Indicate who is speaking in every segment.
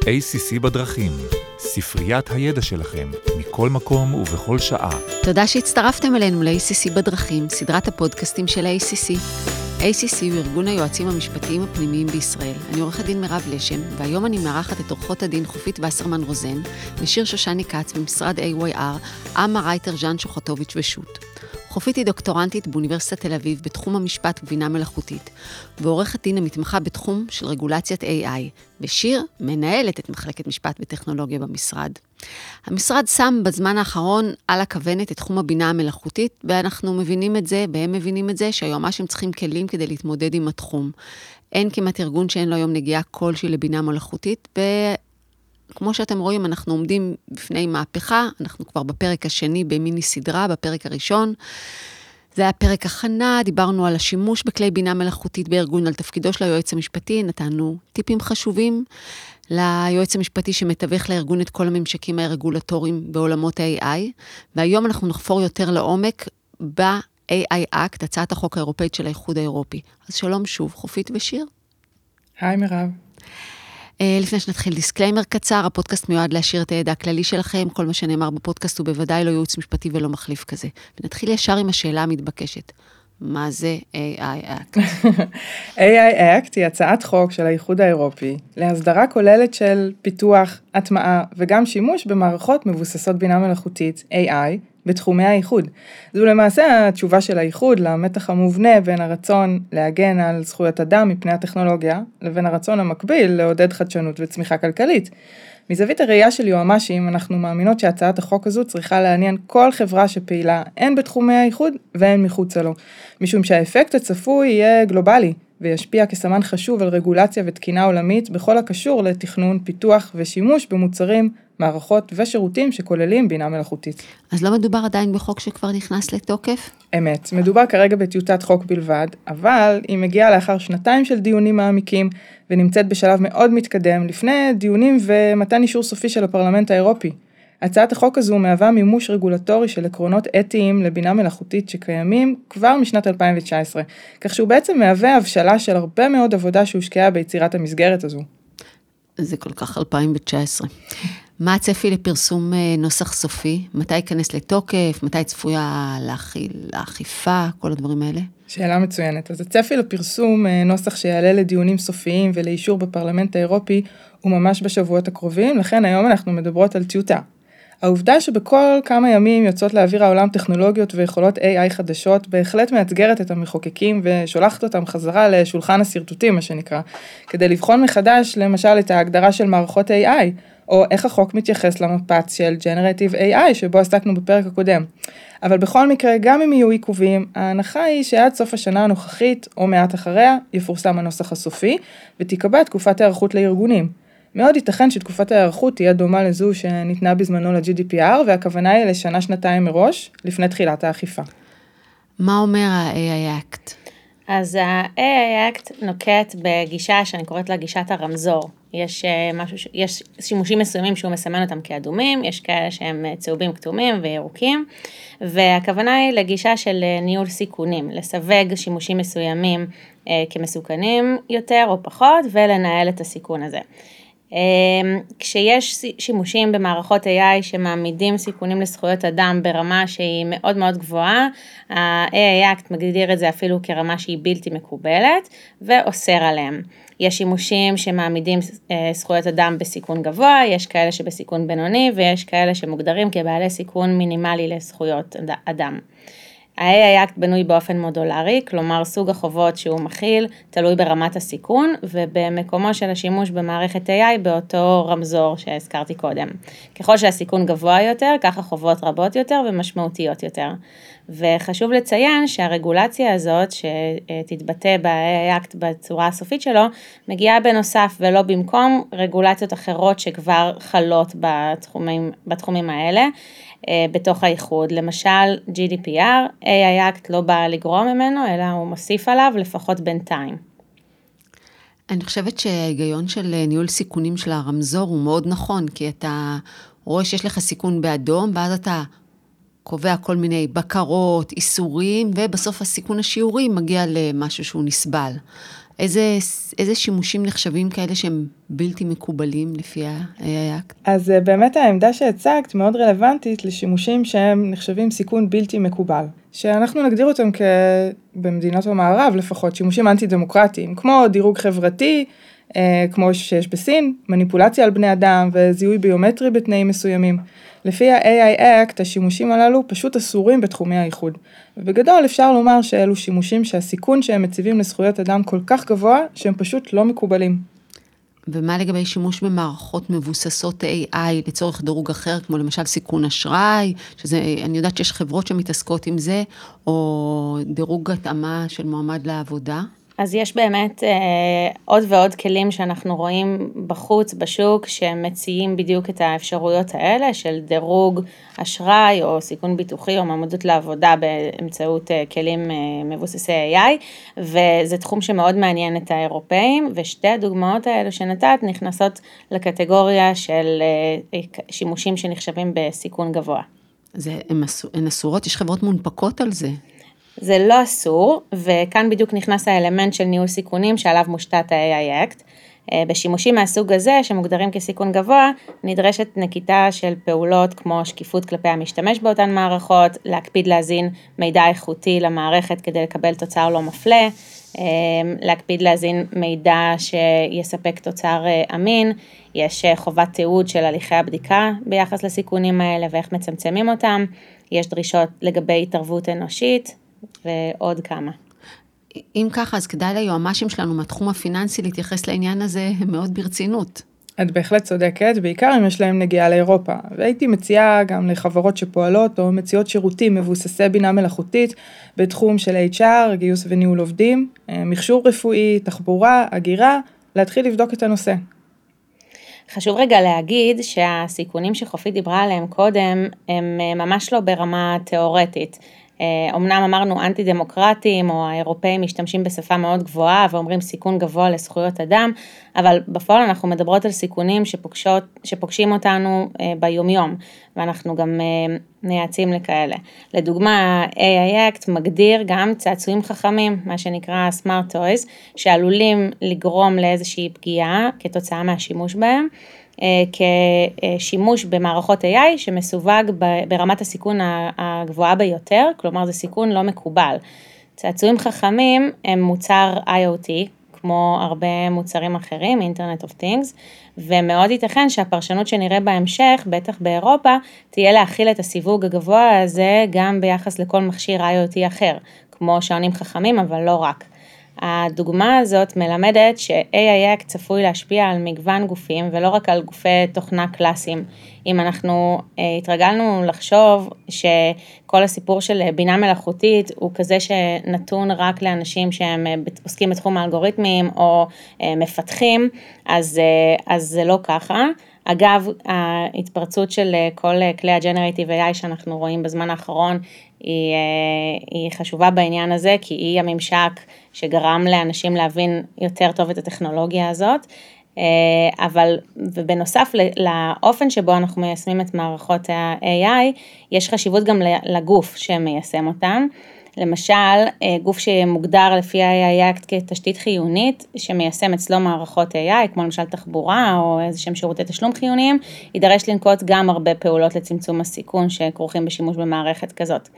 Speaker 1: ACC בדרכים, ספריית הידע שלכם, מכל מקום ובכל שעה.
Speaker 2: תודה שהצטרפתם אלינו ל-ACC בדרכים, סדרת הפודקאסטים של ה-ACC. ACC הוא ארגון היועצים המשפטיים הפנימיים בישראל. אני עורכת דין מירב לשם, והיום אני מארחת את עורכות הדין חופית וסרמן רוזן, ושיר שושני כץ במשרד AYR, אמה רייטר ז'אן שוחטוביץ' ושות'. חופית היא דוקטורנטית באוניברסיטת תל אביב בתחום המשפט ובינה מלאכותית, ועורכת דין המתמחה בתחום של רגולציית AI, ושיר מנהלת את מחלקת משפט וטכנולוגיה במשרד. המשרד שם בזמן האחרון על הכוונת את תחום הבינה המלאכותית, ואנחנו מבינים את זה, והם מבינים את זה, שהיועמ"שים צריכים כלים כדי להתמודד עם התחום. אין כמעט ארגון שאין לו היום נגיעה כלשהי לבינה מלאכותית, ו... כמו שאתם רואים, אנחנו עומדים בפני מהפכה, אנחנו כבר בפרק השני במיני סדרה, בפרק הראשון. זה היה פרק הכנה, דיברנו על השימוש בכלי בינה מלאכותית בארגון, על תפקידו של היועץ המשפטי, נתנו טיפים חשובים ליועץ המשפטי שמתווך לארגון את כל הממשקים הרגולטוריים בעולמות ה-AI, והיום אנחנו נחפור יותר לעומק ב-AI Act, הצעת החוק האירופאית של האיחוד האירופי. אז שלום שוב, חופית ושיר.
Speaker 3: היי מירב.
Speaker 2: אה, לפני שנתחיל דיסקליימר קצר, הפודקאסט מיועד להעשיר את הידע הכללי שלכם, כל מה שנאמר בפודקאסט הוא בוודאי לא ייעוץ משפטי ולא מחליף כזה. ונתחיל ישר עם השאלה המתבקשת. מה זה AI Act?
Speaker 3: AI Act היא הצעת חוק של האיחוד האירופי להסדרה כוללת של פיתוח, הטמעה וגם שימוש במערכות מבוססות בינה מלאכותית, AI, בתחומי האיחוד. זו למעשה התשובה של האיחוד למתח המובנה בין הרצון להגן על זכויות אדם מפני הטכנולוגיה, לבין הרצון המקביל לעודד חדשנות וצמיחה כלכלית. מזווית הראייה של יועמ"שים, אנחנו מאמינות שהצעת החוק הזו צריכה לעניין כל חברה שפעילה הן בתחומי האיחוד והן מחוצה לו, משום שהאפקט הצפוי יהיה גלובלי, וישפיע כסמן חשוב על רגולציה ותקינה עולמית בכל הקשור לתכנון, פיתוח ושימוש במוצרים מערכות ושירותים שכוללים בינה מלאכותית.
Speaker 2: אז לא מדובר עדיין בחוק שכבר נכנס לתוקף?
Speaker 3: אמת, מדובר כרגע בטיוטת חוק בלבד, אבל היא מגיעה לאחר שנתיים של דיונים מעמיקים ונמצאת בשלב מאוד מתקדם לפני דיונים ומתן אישור סופי של הפרלמנט האירופי. הצעת החוק הזו מהווה מימוש רגולטורי של עקרונות אתיים לבינה מלאכותית שקיימים כבר משנת 2019, כך שהוא בעצם מהווה הבשלה של הרבה מאוד עבודה שהושקעה ביצירת המסגרת הזו.
Speaker 2: זה כל כך 2019. מה הצפי לפרסום אה, נוסח סופי? מתי ייכנס לתוקף? מתי צפויה להכיל, לאכיפה? כל הדברים האלה?
Speaker 3: שאלה מצוינת. אז הצפי לפרסום אה, נוסח שיעלה לדיונים סופיים ולאישור בפרלמנט האירופי הוא ממש בשבועות הקרובים, לכן היום אנחנו מדברות על טיוטה. העובדה שבכל כמה ימים יוצאות לאוויר העולם טכנולוגיות ויכולות AI חדשות בהחלט מאתגרת את המחוקקים ושולחת אותם חזרה לשולחן השרטוטים מה שנקרא, כדי לבחון מחדש למשל את ההגדרה של מערכות AI, או איך החוק מתייחס למפץ של Generative AI שבו עסקנו בפרק הקודם. אבל בכל מקרה, גם אם יהיו עיכובים, ההנחה היא שעד סוף השנה הנוכחית, או מעט אחריה, יפורסם הנוסח הסופי, ותיקבע תקופת היערכות לארגונים. מאוד ייתכן שתקופת ההיערכות תהיה דומה לזו שניתנה בזמנו ל-GDPR, והכוונה היא לשנה-שנתיים מראש, לפני תחילת האכיפה.
Speaker 2: מה אומר ה-AI Act?
Speaker 4: אז ה-AI Act נוקט בגישה שאני קוראת לה גישת הרמזור. יש, אה, משהו, יש שימושים מסוימים שהוא מסמן אותם כאדומים, יש כאלה שהם אה, צהובים, כתומים וירוקים, והכוונה היא לגישה של אה, ניהול סיכונים, לסווג שימושים מסוימים כמסוכנים יותר או פחות, ולנהל את הסיכון הזה. כשיש שימושים במערכות AI שמעמידים סיכונים לזכויות אדם ברמה שהיא מאוד מאוד גבוהה, ה-AI Act מגדיר את זה אפילו כרמה שהיא בלתי מקובלת ואוסר עליהם. יש שימושים שמעמידים אה, זכויות אדם בסיכון גבוה, יש כאלה שבסיכון בינוני ויש כאלה שמוגדרים כבעלי סיכון מינימלי לזכויות אדם. ה-AI Act בנוי באופן מודולרי, כלומר סוג החובות שהוא מכיל תלוי ברמת הסיכון ובמקומו של השימוש במערכת AI באותו רמזור שהזכרתי קודם. ככל שהסיכון גבוה יותר, ככה חובות רבות יותר ומשמעותיות יותר. וחשוב לציין שהרגולציה הזאת, שתתבטא ב-AI Act בצורה הסופית שלו, מגיעה בנוסף ולא במקום רגולציות אחרות שכבר חלות בתחומים, בתחומים האלה. אה, בתוך האיחוד, למשל GDPR, AI Act לא בא לגרוע ממנו, אלא הוא מוסיף עליו לפחות בינתיים.
Speaker 2: אני חושבת שההיגיון של אה, ניהול סיכונים של הרמזור הוא מאוד נכון, כי אתה רואה שיש לך סיכון באדום, ואז אתה קובע כל מיני בקרות, איסורים, ובסוף הסיכון השיעורי מגיע למשהו שהוא נסבל. איזה, איזה שימושים נחשבים כאלה שהם בלתי מקובלים לפי Act?
Speaker 3: אז אה, באמת העמדה שהצגת מאוד רלוונטית לשימושים שהם נחשבים סיכון בלתי מקובל. שאנחנו נגדיר אותם כ... במדינות המערב לפחות, שימושים אנטי דמוקרטיים, כמו דירוג חברתי, אה, כמו שיש בסין, מניפולציה על בני אדם וזיהוי ביומטרי בתנאים מסוימים. לפי ה-AI Act, השימושים הללו פשוט אסורים בתחומי האיחוד. ובגדול אפשר לומר שאלו שימושים שהסיכון שהם מציבים לזכויות אדם כל כך גבוה, שהם פשוט לא מקובלים.
Speaker 2: ומה לגבי שימוש במערכות מבוססות AI לצורך דירוג אחר, כמו למשל סיכון אשראי, שזה, אני יודעת שיש חברות שמתעסקות עם זה, או דירוג התאמה של מועמד לעבודה?
Speaker 4: אז יש באמת אה, עוד ועוד כלים שאנחנו רואים בחוץ, בשוק, שמציעים בדיוק את האפשרויות האלה של דירוג אשראי או סיכון ביטוחי או מעמדות לעבודה באמצעות אה, כלים אה, מבוססי AI, וזה תחום שמאוד מעניין את האירופאים, ושתי הדוגמאות האלו שנתת נכנסות לקטגוריה של אה, שימושים שנחשבים בסיכון גבוה.
Speaker 2: זה, הן אסורות, יש חברות מונפקות על זה.
Speaker 4: זה לא אסור, וכאן בדיוק נכנס האלמנט של ניהול סיכונים שעליו מושתת ה-AI Act. אה, בשימושים מהסוג הזה, שמוגדרים כסיכון גבוה, נדרשת נקיטה של פעולות כמו שקיפות כלפי המשתמש באותן מערכות, להקפיד להזין מידע איכותי למערכת כדי לקבל תוצר לא מפלה, אה, להקפיד להזין מידע שיספק תוצר אה, אמין, יש חובת תיעוד של הליכי הבדיקה ביחס לסיכונים האלה ואיך מצמצמים אותם, יש דרישות לגבי התערבות אנושית, ועוד כמה.
Speaker 2: אם ככה, אז כדאי ליועמ"שים שלנו מהתחום הפיננסי להתייחס לעניין הזה מאוד ברצינות.
Speaker 3: את בהחלט צודקת, בעיקר אם יש להם נגיעה לאירופה. והייתי מציעה גם לחברות שפועלות או מציעות שירותים מבוססי בינה מלאכותית בתחום של HR, גיוס וניהול עובדים, אה, מכשור רפואי, תחבורה, הגירה, להתחיל לבדוק את הנושא.
Speaker 4: חשוב רגע להגיד שהסיכונים שחופית דיברה עליהם קודם הם אה, ממש לא ברמה תיאורטית. אמנם אה, אמרנו אנטי דמוקרטיים או האירופאים משתמשים בשפה מאוד גבוהה ואומרים סיכון גבוה לזכויות אדם, אבל בפועל אנחנו מדברות על סיכונים שפוגשות, שפוגשים אותנו אה, ביומיום ואנחנו גם אה, מייעצים לכאלה. לדוגמה, AI Act מגדיר גם צעצועים חכמים, מה שנקרא Smart Toys, שעלולים לגרום לאיזושהי פגיעה כתוצאה מהשימוש בהם. אה, כשימוש במערכות AI שמסווג ברמת הסיכון הגבוהה ביותר, כלומר זה סיכון לא מקובל. צעצועים חכמים הם מוצר IoT, כמו הרבה מוצרים אחרים, Internet of Things, ומאוד ייתכן שהפרשנות שנראה בהמשך, בטח באירופה, תהיה להכיל את הסיווג הגבוה הזה גם ביחס לכל מכשיר IoT אחר, כמו שעונים חכמים, אבל לא רק. הדוגמה הזאת מלמדת ש-AI צפוי להשפיע על מגוון גופים ולא רק על גופי תוכנה קלאסיים. אם אנחנו אה, התרגלנו לחשוב שכל הסיפור של בינה מלאכותית הוא כזה שנתון רק לאנשים שהם אה, עוסקים בתחום האלגוריתמים או אה, מפתחים, אז, אז זה לא ככה. אגב, ההתפרצות של כל כלי הג'נרטיב AI שאנחנו רואים בזמן האחרון היא, היא חשובה בעניין הזה, כי היא הממשק שגרם לאנשים להבין יותר טוב את הטכנולוגיה הזאת. אה, אבל, ובנוסף לאופן שבו אנחנו מיישמים את מערכות ה-AI, יש חשיבות גם לגוף שמיישם אותם. למשל, אה, גוף שמוגדר לפי ה-AI Act כתשתית חיונית, שמיישם אצלו מערכות AI, כמו למשל תחבורה או איזה שהם שירותי תשלום חיוניים, יידרש לנקוט גם הרבה פעולות לצמצום הסיכון שכרוכים בשימוש במערכת כזאת.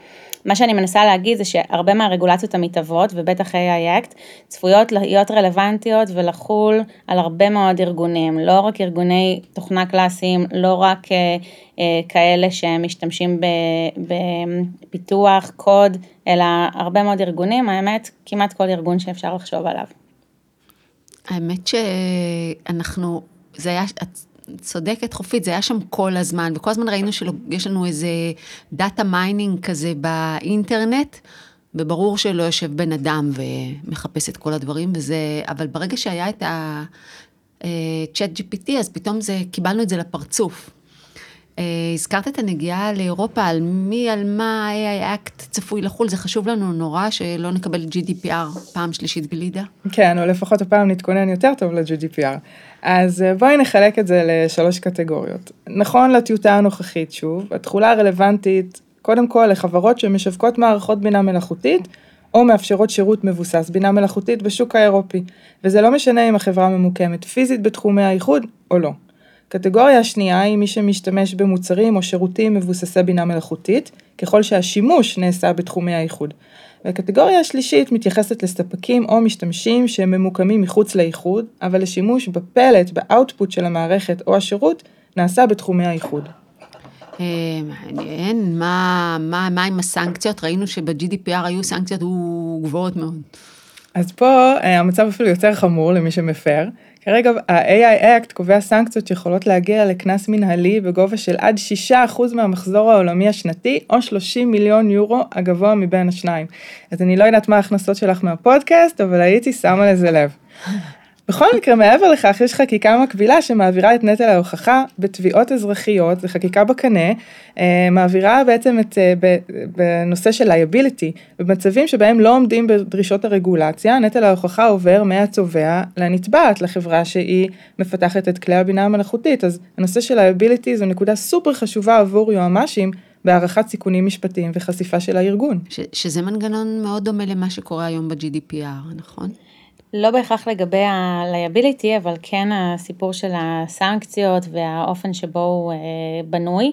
Speaker 4: מה שאני מנסה להגיד זה שהרבה מהרגולציות המתהוות, ובטח AI Act, צפויות להיות רלוונטיות ולחול על הרבה מאוד ארגונים, לא רק ארגוני תוכנה קלאסיים, לא רק אה, אה, כאלה שמשתמשים בפיתוח, קוד, אלא הרבה מאוד ארגונים, האמת, כמעט כל ארגון שאפשר לחשוב עליו.
Speaker 2: האמת שאנחנו, זה היה, את צודקת חופית, זה היה שם כל הזמן, וכל הזמן ראינו שיש לנו איזה data mining כזה באינטרנט, וברור שלא יושב בן אדם ומחפש את כל הדברים, וזה, אבל ברגע שהיה את ה-Chat אה, GPT, אז פתאום זה, קיבלנו את זה לפרצוף. אה, הזכרת את הנגיעה לאירופה, על מי, על מה ה-Act צפוי לחול, זה חשוב לנו נורא שלא נקבל GDPR פעם שלישית בלידה.
Speaker 3: כן, או לפחות הפעם נתכונן יותר טוב ל-GDPR. אז אה, בואי נחלק את זה לשלוש קטגוריות. נכון לטיוטה הנוכחית, שוב, התכולה הרלוונטית, קודם כל לחברות שמשווקות מערכות בינה מלאכותית, או מאפשרות שירות מבוסס בינה מלאכותית בשוק האירופי, וזה לא משנה אם החברה ממוקמת פיזית בתחומי האיחוד או לא. קטגוריה השנייה היא מי שמשתמש במוצרים או שירותים מבוססי בינה מלאכותית, ככל שהשימוש נעשה בתחומי האיחוד. והקטגוריה השלישית מתייחסת לספקים או משתמשים שהם ממוקמים מחוץ לאיחוד, אבל השימוש בפלט, באאוטפוט של המערכת או השירות, נעשה בתחומי האיחוד.
Speaker 2: אה, מעניין, מה, מה, מה עם הסנקציות? ראינו שב-GDPR היו סנקציות גבוהות מאוד.
Speaker 3: אז פה אה, המצב אפילו יותר חמור למי שמפר. כרגע ה-AI Act קובע סנקציות שיכולות להגיע לקנס מנהלי בגובה של עד 6% מהמחזור העולמי השנתי, או 30 מיליון יורו הגבוה מבין השניים. אז אני לא יודעת מה ההכנסות שלך מהפודקאסט, אבל הייתי שמה לזה לב. בכל מקרה, מעבר לכך, יש חקיקה מקבילה שמעבירה את נטל ההוכחה בתביעות אזרחיות, זו חקיקה בקנה, אה, מעבירה בעצם את, אה, בנושא של liability, במצבים שבהם לא עומדים בדרישות הרגולציה, נטל ההוכחה עובר מהתובע לנתבעת, לחברה שהיא מפתחת את כלי הבינה המלאכותית, אז הנושא של liability זו נקודה סופר חשובה עבור יועמ"שים. בהערכת סיכונים משפטיים וחשיפה של הארגון.
Speaker 2: ש, שזה מנגנון מאוד דומה למה שקורה היום ב-GDPR, נכון?
Speaker 4: לא בהכרח לגבי ה-liability, אבל כן הסיפור של הסנקציות והאופן שבו הוא אה, בנוי.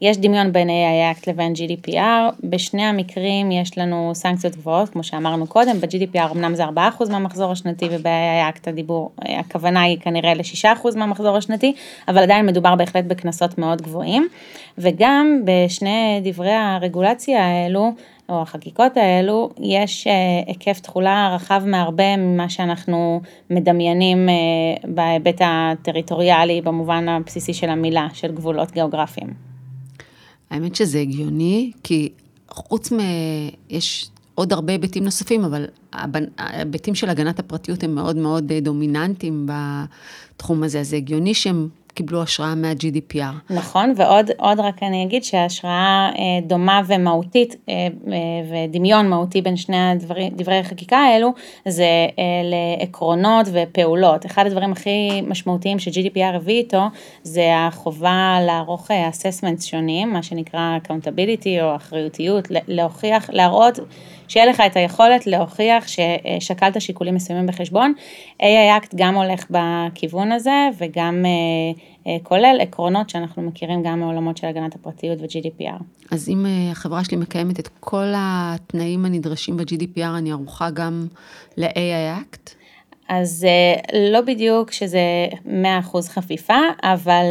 Speaker 4: יש דמיון בין AI Act לבין GDPR, בשני המקרים יש לנו סנקציות גבוהות, כמו שאמרנו קודם, ב-GDPR אמנם זה 4% מהמחזור השנתי, וב-AI Act הדיבור, הכוונה היא כנראה ל-6% מהמחזור השנתי, אבל עדיין מדובר בהחלט בקנסות מאוד גבוהים, וגם בשני דברי הרגולציה האלו, או החקיקות האלו, יש אה, היקף תכולה רחב מהרבה ממה שאנחנו מדמיינים אה, בהיבט הטריטוריאלי, במובן הבסיסי של המילה, של גבולות גיאוגרפיים.
Speaker 2: האמת שזה הגיוני, כי חוץ מ... יש עוד הרבה היבטים נוספים, אבל ההיבטים של הגנת הפרטיות הם מאוד מאוד דומיננטיים בתחום הזה, אז זה הגיוני שהם קיבלו השראה מה-GDPR.
Speaker 4: נכון, ועוד רק אני אגיד שההשראה אה, דומה ומהותית אה, אה, ודמיון מהותי בין שני הדברי, דברי החקיקה האלו, זה לעקרונות ופעולות. אחד הדברים הכי משמעותיים ש-GDPR הביא איתו, זה החובה לערוך assessments שונים, מה שנקרא accountability או אחריותיות, להוכיח, להראות שיהיה לך את היכולת להוכיח ששקלת שיקולים מסוימים בחשבון. AI Act גם הולך בכיוון הזה וגם אה, אה, כולל עקרונות שאנחנו מכירים גם מעולמות של הגנת הפרטיות ו-GDPR.
Speaker 2: אז אם אה, החברה שלי מקיימת את כל התנאים הנדרשים ב-GDPR, אני ערוכה גם ל-AI Act?
Speaker 4: אז לא בדיוק שזה 100% חפיפה, אבל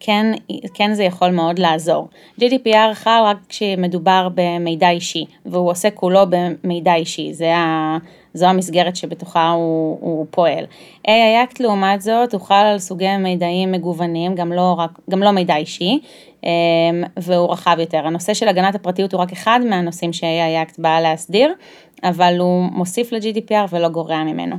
Speaker 4: כן, כן זה יכול מאוד לעזור. GDPR חל רק כשמדובר במידע אישי, והוא עושה כולו במידע אישי, זה ה... זו המסגרת שבתוכה הוא, הוא פועל. AI Act לעומת זאת, הוא חל על סוגי מידעים מגוונים, גם לא, רק, גם לא מידע אישי, אמ, והוא רחב יותר. הנושא של הגנת הפרטיות הוא רק אחד מהנושאים ש-AI Act בא להסדיר, אבל הוא מוסיף ל-GDPR ולא גורע ממנו.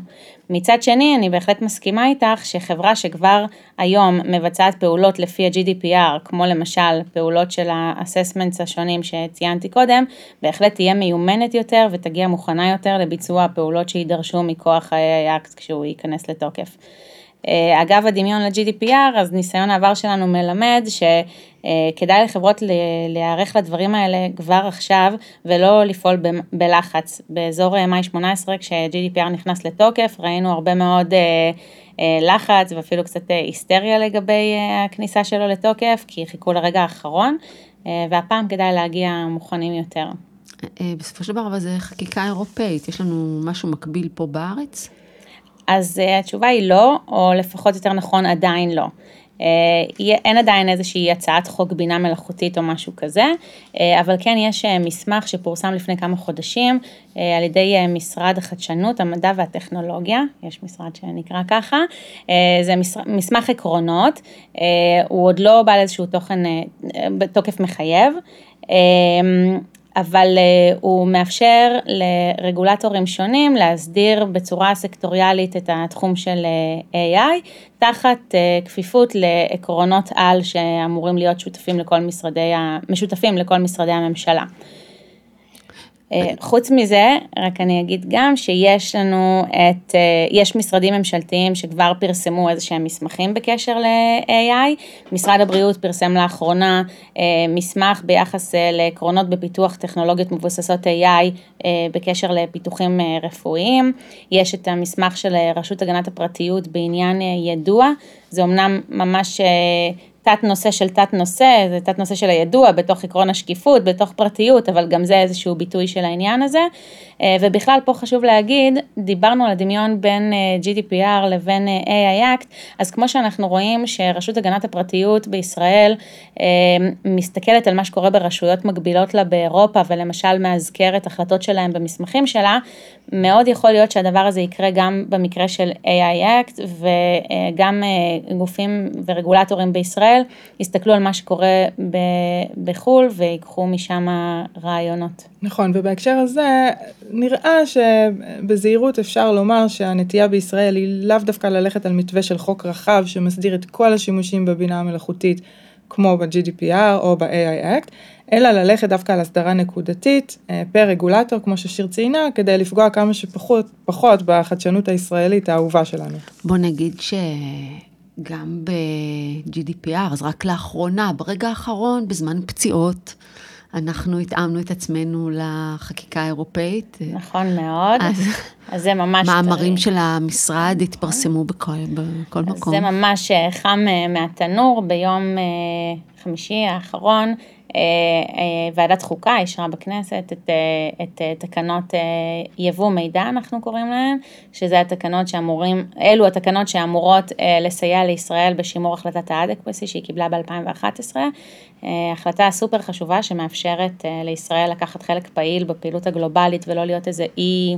Speaker 4: מצד שני, אני בהחלט מסכימה איתך שחברה שכבר היום מבצעת פעולות לפי ה-GDPR, כמו למשל פעולות של ה-assessments השונים שציינתי קודם, בהחלט תהיה מיומנת יותר ותגיע מוכנה יותר לביצוע הפעולות שיידרשו מכוח ה-Act כשהוא ייכנס לתוקף. אה, אגב הדמיון ל-GDPR, אז ניסיון העבר שלנו מלמד שכדאי לחברות להיערך לדברים האלה כבר עכשיו, ולא לפעול בלחץ. באזור מאי 18, כש-GDPR נכנס לתוקף, ראינו הרבה מאוד אה, אה, לחץ ואפילו קצת היסטריה לגבי הכניסה שלו לתוקף, כי חיכו לרגע האחרון, והפעם כדאי להגיע מוכנים יותר.
Speaker 2: בסופו של דבר, אבל זה חקיקה אירופאית, יש לנו משהו מקביל פה בארץ?
Speaker 4: אז uh, התשובה היא לא, או לפחות יותר נכון עדיין לא. Uh, אין עדיין איזושהי הצעת חוק בינה מלאכותית או משהו כזה, uh, אבל כן יש מסמך שפורסם לפני כמה חודשים על ידי משרד החדשנות, המדע והטכנולוגיה, יש משרד שנקרא ככה, זה מס, מסמך עקרונות, הוא עוד לא בעל איזשהו תוכן, תוקף מחייב. אבל uh, הוא מאפשר לרגולטורים שונים להסדיר בצורה סקטוריאלית את התחום של uh, AI, תחת uh, כפיפות לעקרונות על שאמורים להיות שותפים לכל משרדי, משותפים לכל משרדי הממשלה. אה, חוץ מזה, רק אני אגיד גם שיש לנו את, אה, יש משרדים ממשלתיים שכבר פרסמו איזה שהם מסמכים בקשר ל-AI. משרד הבריאות פרסם לאחרונה אה, מסמך ביחס לעקרונות בפיתוח טכנולוגיות מבוססות AI בקשר לפיתוחים רפואיים. יש את המסמך של רשות הגנת הפרטיות בעניין ידוע, זה אמנם ממש תת נושא של תת נושא, זה תת נושא של הידוע בתוך עקרון השקיפות, בתוך פרטיות, אבל גם זה איזשהו ביטוי של העניין הזה. אה, ובכלל פה חשוב להגיד, דיברנו על הדמיון בין אה, GDPR לבין אה, AI Act, אז כמו שאנחנו רואים שרשות הגנת הפרטיות בישראל מסתכלת על מה שקורה ברשויות מקבילות לה באירופה, ולמשל מאזכרת החלטות שלהם במסמכים שלה, מאוד יכול להיות שהדבר הזה יקרה גם במקרה של AI Act, וגם גופים ורגולטורים בישראל יסתכלו על מה שקורה בחו"ל ויקחו משם רעיונות.
Speaker 3: נכון, ובהקשר הזה נראה שבזהירות אפשר לומר שהנטייה בישראל היא לאו דווקא ללכת על מתווה של חוק רחב שמסדיר את כל השימושים בבינה המלאכותית כמו ב-GDPR או ב-AI Act, אלא ללכת דווקא על הסדרה נקודתית אה, פר רגולטור, כמו ששיר ציינה, כדי לפגוע כמה שפחות פחות בחדשנות הישראלית האהובה שלנו.
Speaker 2: בוא נגיד שגם ב-GDPR, אז רק לאחרונה, ברגע האחרון, בזמן פציעות, אנחנו התאמנו את עצמנו לחקיקה האירופאית.
Speaker 4: נכון מאוד. אז, אז זה ממש...
Speaker 2: מאמרים של המשרד התפרסמו בכל, בכל מקום.
Speaker 4: זה ממש אה, חם אה, מהתנור ביום אה, חמישי האחרון. אה, אה, ועדת חוקה אישרה בכנסת את, אה, את תקנות יבוא מידע, אנחנו קוראים להן, שזה התקנות שאמורים, אלו התקנות שאמורות לסייע לישראל בשימור החלטת האדקפסי שהיא קיבלה ב-2011. החלטה סופר חשובה שמאפשרת לישראל לקחת חלק פעיל בפעילות הגלובלית ולא להיות איזה אי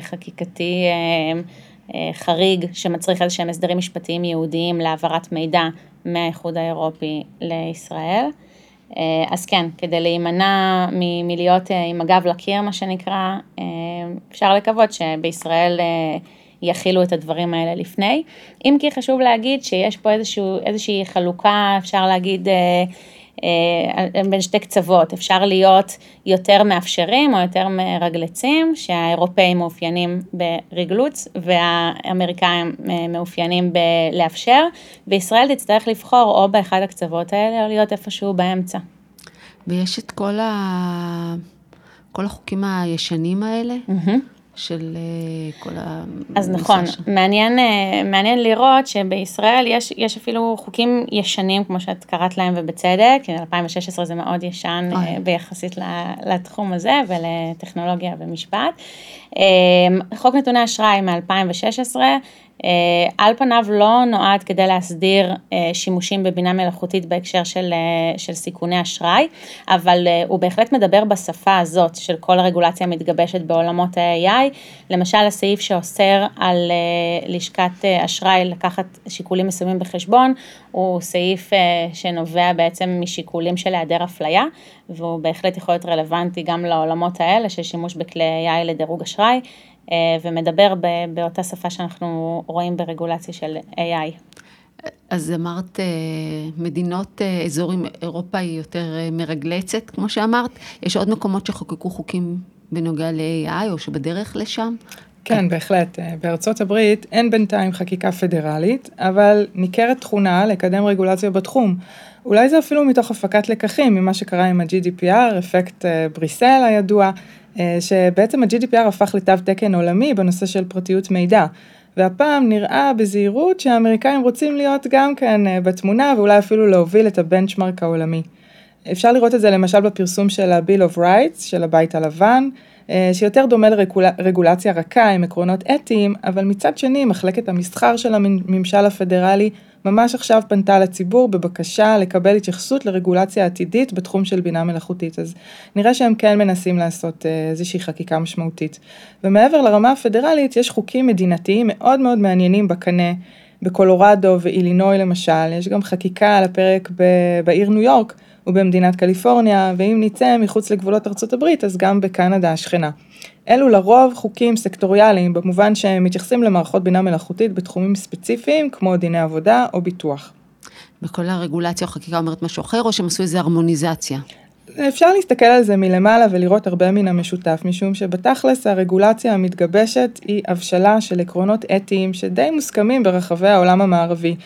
Speaker 4: חקיקתי חריג שמצריך איזה שהם הסדרים משפטיים ייעודיים להעברת מידע מהאיחוד האירופי לישראל. אה, אז כן, כדי להימנע מלהיות אה, עם הגב לקיר, מה שנקרא, אה, אפשר לקוות שבישראל יכילו את הדברים האלה לפני. אם כי חשוב להגיד שיש פה איזשהו, איזושהי חלוקה, אפשר להגיד, בין שתי קצוות, אפשר להיות יותר מאפשרים או יותר מרגלצים, שהאירופאים מאופיינים ברגלוץ והאמריקאים אה, מאופיינים בלאפשר, וישראל תצטרך לבחור או באחד הקצוות האלה או להיות איפשהו באמצע.
Speaker 2: ויש את כל, ה... כל החוקים הישנים האלה, mm-hmm. של אה, כל ה...
Speaker 4: אז נכון, ש... מעניין, אה, מעניין לראות שבישראל יש, יש אפילו חוקים ישנים, כמו שאת קראת להם, ובצדק, 2016 זה מאוד ישן. אה, ביחסית לתחום הזה ולטכנולוגיה ומשפט. חוק נתוני אשראי מ-2016, אה, על פניו לא נועד כדי להסדיר אה, שימושים בבינה מלאכותית בהקשר של, אה, של סיכוני אשראי, אבל הוא בהחלט מדבר בשפה הזאת של כל הרגולציה המתגבשת בעולמות ה-AI, למשל הסעיף שאוסר על לשכת אשראי לקחת שיקולים מסוימים בחשבון, הוא סעיף שנובע בעצם משיקולים של היעדר אפליה, והוא בהחלט יכול להיות רלוונטי גם לעולמות האלה של שימוש בכלי AI לדירוג אשראי. אה, ומדבר באותה שפה שאנחנו רואים ברגולציה של AI.
Speaker 2: אז אמרת, אה, מדינות, אה, אזור עם אירופה היא יותר מרגלצת, כמו שאמרת. יש עוד מקומות שחוקקו חוקים בנוגע ל-AI או שבדרך לשם?
Speaker 3: כן, בהחלט. בארצות הברית אין בינתיים חקיקה פדרלית, אבל ניכרת תכונה לקדם רגולציה בתחום. אולי זה אפילו מתוך הפקת לקחים ממה שקרה עם ה-GDPR, אפקט בריסל הידוע, שבעצם ה-GDPR הפך לתו תקן עולמי בנושא של פרטיות מידע. והפעם נראה בזהירות שהאמריקאים רוצים להיות גם כן אה, בתמונה ואולי אפילו להוביל את הבנצ'מרק העולמי. אפשר לראות את זה למשל בפרסום של ה-Bill of Rights של הבית הלבן, אה, שיותר דומה לרגולציה רכה עם עקרונות אתיים, אבל מצד שני מחלקת המסחר של הממשל הפדרלי ממש עכשיו פנתה לציבור בבקשה לקבל התייחסות לרגולציה עתידית בתחום של בינה מלאכותית, אז נראה שהם כן מנסים לעשות אה, איזושהי חקיקה משמעותית. ומעבר לרמה הפדרלית, יש חוקים מדינתיים מאוד מאוד מעניינים בקנה, בקולורדו ואילינוי למשל, יש גם חקיקה על הפרק בעיר ניו יורק ובמדינת קליפורניה, ואם נצא מחוץ לגבולות ארצות הברית, אז גם בקנדה השכנה. אלו לרוב חוקים סקטוריאליים, במובן שהם מתייחסים למערכות בינה מלאכותית בתחומים ספציפיים, כמו דיני עבודה או ביטוח.
Speaker 2: וכל הרגולציה או חקיקה אומרת משהו אחר, או שהם עשו איזה הרמוניזציה?
Speaker 3: אפשר להסתכל על זה מלמעלה ולראות הרבה מן המשותף, משום שבתכלס הרגולציה המתגבשת היא הבשלה של עקרונות אתיים שדי מוסכמים ברחבי העולם המערבי,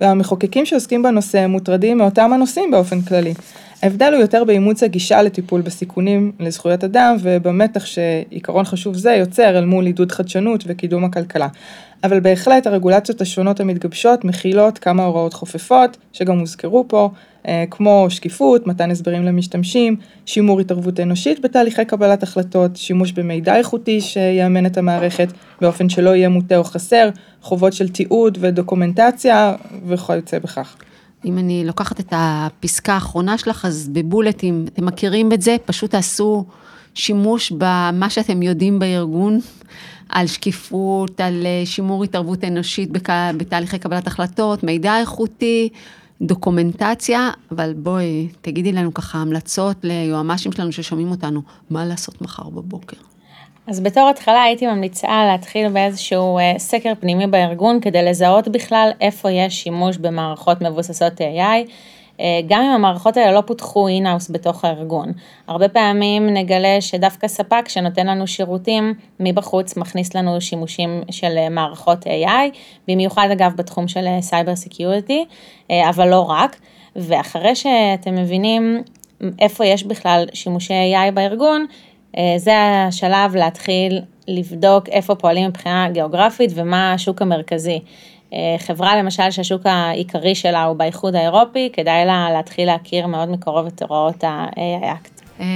Speaker 3: והמחוקקים שעוסקים בנושא מוטרדים מאותם הנושאים באופן כללי. ההבדל הוא יותר באימוץ הגישה לטיפול בסיכונים לזכויות אדם ובמתח שעיקרון חשוב זה יוצר אל מול עידוד חדשנות וקידום הכלכלה. אבל בהחלט הרגולציות השונות המתגבשות מכילות כמה הוראות חופפות שגם הוזכרו פה, כמו שקיפות, מתן הסברים למשתמשים, שימור התערבות אנושית בתהליכי קבלת החלטות, שימוש במידע איכותי שיאמן את המערכת באופן שלא יהיה מוטה או חסר, חובות של תיעוד ודוקומנטציה וכיוצא בכך.
Speaker 2: אם אני לוקחת את הפסקה האחרונה שלך, אז בבולטים, אתם מכירים את זה? פשוט תעשו שימוש במה שאתם יודעים בארגון, על שקיפות, על אה, שימור התערבות אנושית בתהליכי קבלת החלטות, מידע איכותי, דוקומנטציה, אבל בואי, תגידי לנו ככה המלצות ליועמ"שים שלנו ששומעים אותנו, מה לעשות מחר בבוקר.
Speaker 4: אז בתור התחלה הייתי ממליצה להתחיל באיזשהו אה, סקר פנימי בארגון כדי לזהות בכלל איפה יש שימוש במערכות מבוססות AI. אה, גם אם המערכות האלה לא פותחו אינהאוס בתוך הארגון. הרבה פעמים נגלה שדווקא ספק שנותן לנו שירותים מבחוץ מכניס לנו שימושים של אה, מערכות AI, במיוחד אגב בתחום של cyber security, אבל לא רק. ואחרי שאתם מבינים איפה יש בכלל שימושי AI בארגון, אה, זה השלב להתחיל לבדוק איפה פועלים מבחינה גיאוגרפית ומה השוק המרכזי. אה, חברה למשל שהשוק העיקרי שלה הוא באיחוד האירופי, כדאי לה להתחיל להכיר מאוד מקרוב את הוראות ה-AI Act.
Speaker 2: אה,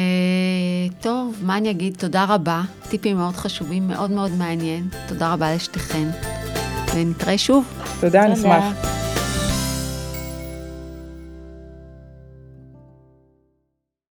Speaker 2: טוב, מה אני אגיד? תודה רבה. טיפים מאוד חשובים, מאוד מאוד מעניין. תודה רבה לשתיכן. ונתראה שוב.
Speaker 3: תודה, נשמח.